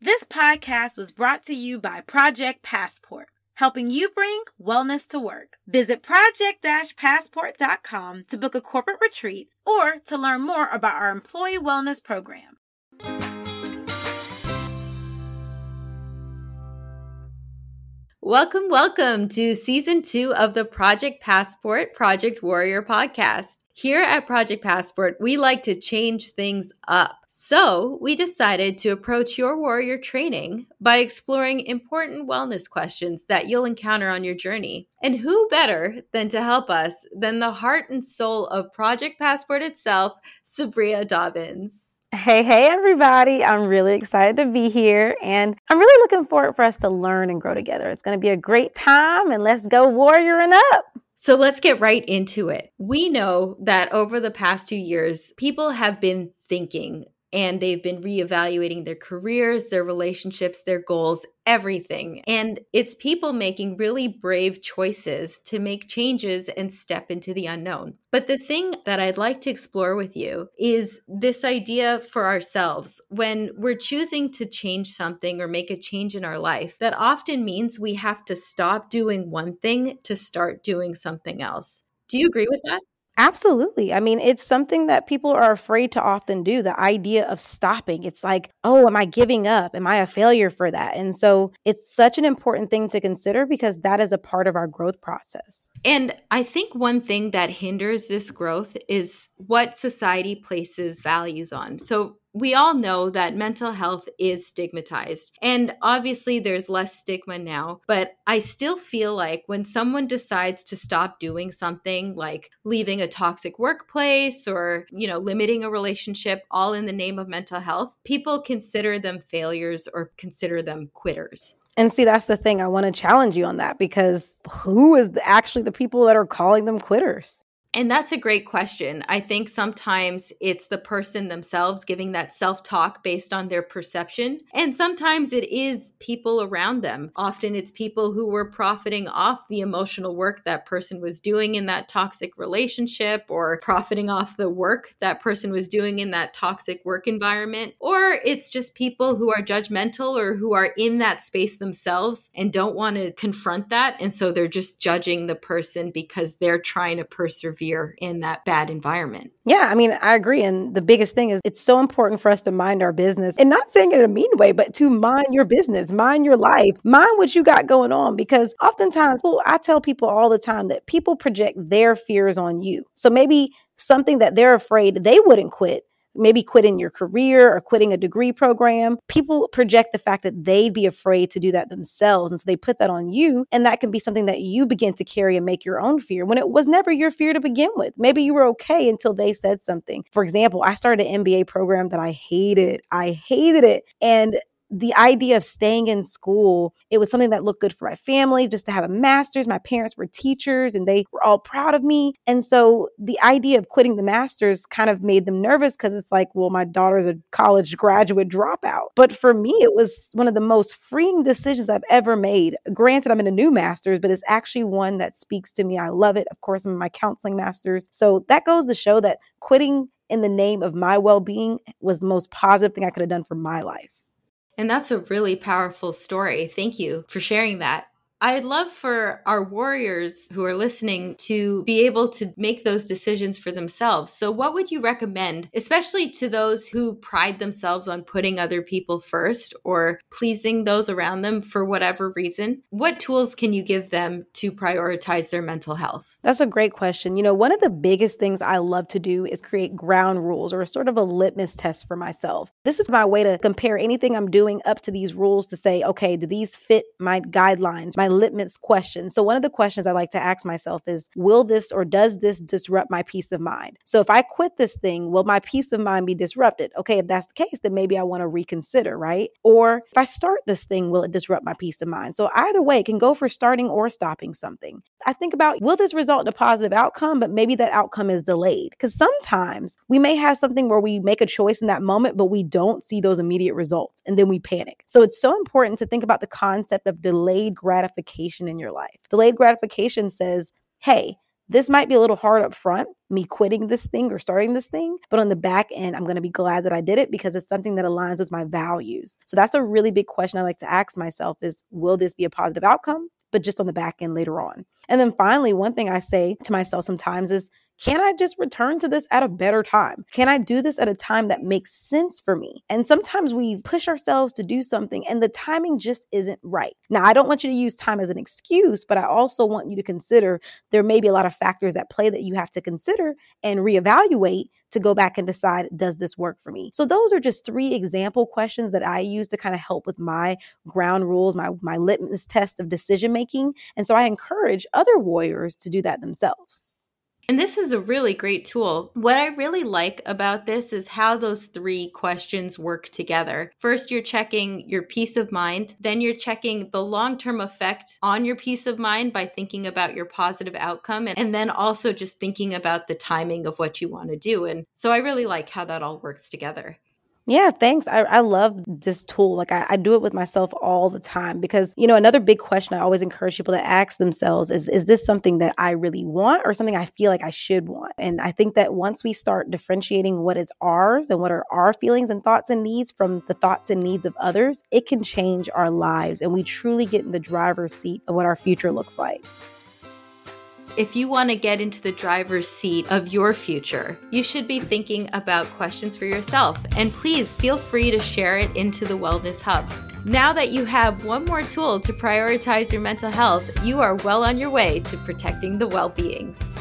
This podcast was brought to you by Project Passport, helping you bring wellness to work. Visit project-passport.com to book a corporate retreat or to learn more about our employee wellness program. Welcome, welcome to season two of the Project Passport Project Warrior podcast. Here at Project Passport, we like to change things up. So we decided to approach your warrior training by exploring important wellness questions that you'll encounter on your journey. And who better than to help us than the heart and soul of Project Passport itself, Sabria Dobbins. Hey, hey, everybody. I'm really excited to be here and I'm really looking forward for us to learn and grow together. It's going to be a great time and let's go warrioring up. So let's get right into it. We know that over the past two years, people have been thinking and they've been reevaluating their careers, their relationships, their goals, everything. And it's people making really brave choices to make changes and step into the unknown. But the thing that I'd like to explore with you is this idea for ourselves when we're choosing to change something or make a change in our life, that often means we have to stop doing one thing to start doing something else. Do you agree with that? Absolutely. I mean, it's something that people are afraid to often do the idea of stopping. It's like, oh, am I giving up? Am I a failure for that? And so it's such an important thing to consider because that is a part of our growth process. And I think one thing that hinders this growth is what society places values on. So we all know that mental health is stigmatized. And obviously, there's less stigma now. But I still feel like when someone decides to stop doing something like leaving a toxic workplace or, you know, limiting a relationship all in the name of mental health, people consider them failures or consider them quitters. And see, that's the thing. I want to challenge you on that because who is actually the people that are calling them quitters? And that's a great question. I think sometimes it's the person themselves giving that self talk based on their perception. And sometimes it is people around them. Often it's people who were profiting off the emotional work that person was doing in that toxic relationship or profiting off the work that person was doing in that toxic work environment. Or it's just people who are judgmental or who are in that space themselves and don't want to confront that. And so they're just judging the person because they're trying to persevere persevere in that bad environment. Yeah, I mean, I agree. And the biggest thing is it's so important for us to mind our business and not saying it in a mean way, but to mind your business, mind your life, mind what you got going on. Because oftentimes, well, I tell people all the time that people project their fears on you. So maybe something that they're afraid they wouldn't quit maybe quitting your career or quitting a degree program, people project the fact that they'd be afraid to do that themselves. And so they put that on you. And that can be something that you begin to carry and make your own fear when it was never your fear to begin with. Maybe you were okay until they said something. For example, I started an MBA program that I hated. I hated it. And the idea of staying in school, it was something that looked good for my family just to have a master's. My parents were teachers and they were all proud of me. And so the idea of quitting the master's kind of made them nervous because it's like, well, my daughter's a college graduate dropout. But for me, it was one of the most freeing decisions I've ever made. Granted, I'm in a new master's, but it's actually one that speaks to me. I love it. Of course, I'm in my counseling master's. So that goes to show that quitting in the name of my well being was the most positive thing I could have done for my life. And that's a really powerful story. Thank you for sharing that. I'd love for our warriors who are listening to be able to make those decisions for themselves. So, what would you recommend, especially to those who pride themselves on putting other people first or pleasing those around them for whatever reason? What tools can you give them to prioritize their mental health? That's a great question. You know, one of the biggest things I love to do is create ground rules or sort of a litmus test for myself. This is my way to compare anything I'm doing up to these rules to say, okay, do these fit my guidelines, my litmus question. So, one of the questions I like to ask myself is, will this or does this disrupt my peace of mind? So, if I quit this thing, will my peace of mind be disrupted? Okay, if that's the case, then maybe I want to reconsider, right? Or if I start this thing, will it disrupt my peace of mind? So, either way, it can go for starting or stopping something. I think about, will this result in a positive outcome, but maybe that outcome is delayed. Because sometimes we may have something where we make a choice in that moment, but we don't see those immediate results and then we panic. So it's so important to think about the concept of delayed gratification in your life. Delayed gratification says, hey, this might be a little hard up front, me quitting this thing or starting this thing, but on the back end, I'm going to be glad that I did it because it's something that aligns with my values. So that's a really big question I like to ask myself is will this be a positive outcome? But just on the back end later on. And then finally, one thing I say to myself sometimes is can I just return to this at a better time? Can I do this at a time that makes sense for me? And sometimes we push ourselves to do something and the timing just isn't right. Now, I don't want you to use time as an excuse, but I also want you to consider there may be a lot of factors at play that you have to consider and reevaluate to go back and decide, does this work for me? So those are just three example questions that I use to kind of help with my ground rules, my, my litmus test of decision making. And so I encourage other warriors to do that themselves. And this is a really great tool. What I really like about this is how those three questions work together. First, you're checking your peace of mind, then you're checking the long term effect on your peace of mind by thinking about your positive outcome, and, then also just thinking about the timing of what you want to do. And so I really like how that all works together. Yeah, thanks. I, I love this tool. Like I, I do it with myself all the time because, you know, another big question I always encourage people to ask themselves is, is this something that I really want or something I feel like I should want? And I think that once we start differentiating what is ours and what are our feelings and thoughts and needs from the thoughts and needs of others, it can change our lives and we truly get in the driver's seat of what our future looks like. If you want to get into the driver's seat of your future, you should be thinking about questions for yourself. And please feel free to share it into the Wellness Hub. Now that you have one more tool to prioritize your mental health, you are well on your way to protecting the well beings.